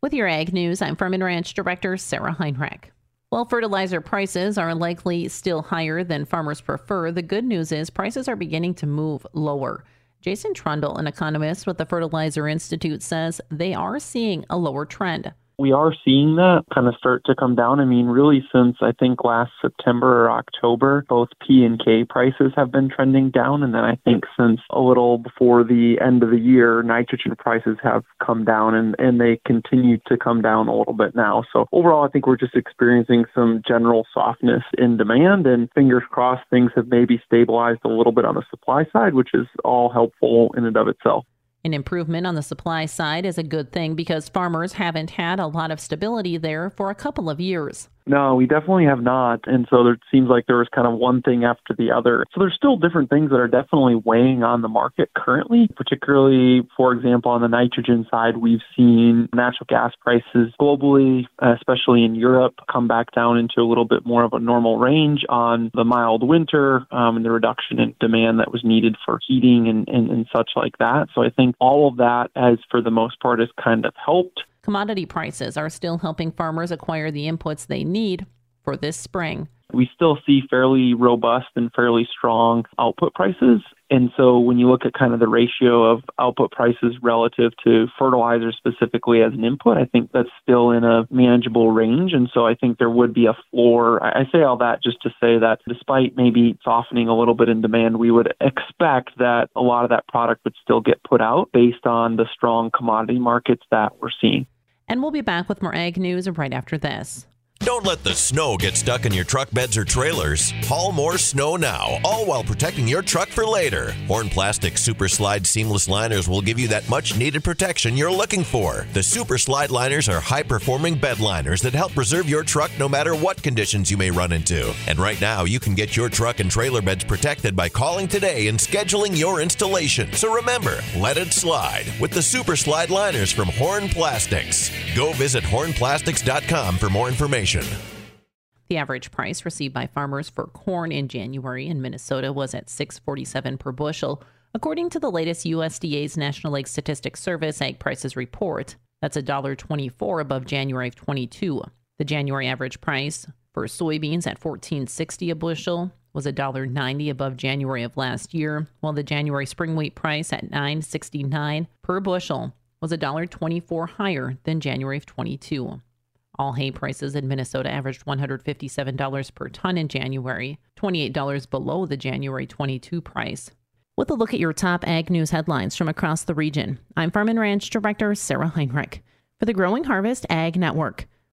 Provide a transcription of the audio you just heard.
With your ag news, I'm Farm and Ranch Director Sarah Heinrich. While fertilizer prices are likely still higher than farmers prefer, the good news is prices are beginning to move lower. Jason Trundle, an economist with the Fertilizer Institute, says they are seeing a lower trend we are seeing that kind of start to come down. I mean, really, since I think last September or October, both P and K prices have been trending down. And then I think since a little before the end of the year, nitrogen prices have come down and, and they continue to come down a little bit now. So overall, I think we're just experiencing some general softness in demand and fingers crossed things have maybe stabilized a little bit on the supply side, which is all helpful in and of itself. An improvement on the supply side is a good thing because farmers haven't had a lot of stability there for a couple of years. No, we definitely have not. And so it seems like there was kind of one thing after the other. So there's still different things that are definitely weighing on the market currently, particularly, for example, on the nitrogen side, we've seen natural gas prices globally, especially in Europe, come back down into a little bit more of a normal range on the mild winter um, and the reduction in demand that was needed for heating and, and, and such like that. So I think all of that as for the most part, has kind of helped. Commodity prices are still helping farmers acquire the inputs they need for this spring. We still see fairly robust and fairly strong output prices. And so when you look at kind of the ratio of output prices relative to fertilizer specifically as an input, I think that's still in a manageable range. And so I think there would be a floor. I say all that just to say that despite maybe softening a little bit in demand, we would expect that a lot of that product would still get put out based on the strong commodity markets that we're seeing. And we'll be back with more ag news right after this. Don't let the snow get stuck in your truck beds or trailers. Haul more snow now, all while protecting your truck for later. Horn Plastic Super Slide Seamless Liners will give you that much needed protection you're looking for. The Super Slide Liners are high performing bed liners that help preserve your truck no matter what conditions you may run into. And right now, you can get your truck and trailer beds protected by calling today and scheduling your installation. So remember, let it slide with the Super Slide Liners from Horn Plastics. Go visit hornplastics.com for more information information. The average price received by farmers for corn in January in Minnesota was at 647 per bushel, according to the latest USDA's National Ag Statistics Service Ag Prices report. That's $1.24 above January of 22. The January average price for soybeans at 1460 a bushel was $1.90 above January of last year, while the January spring wheat price at 969 per bushel was $1.24 higher than January of 22. All hay prices in Minnesota averaged $157 per ton in January, $28 below the January 22 price. With a look at your top ag news headlines from across the region, I'm Farm and Ranch Director Sarah Heinrich for the Growing Harvest Ag Network.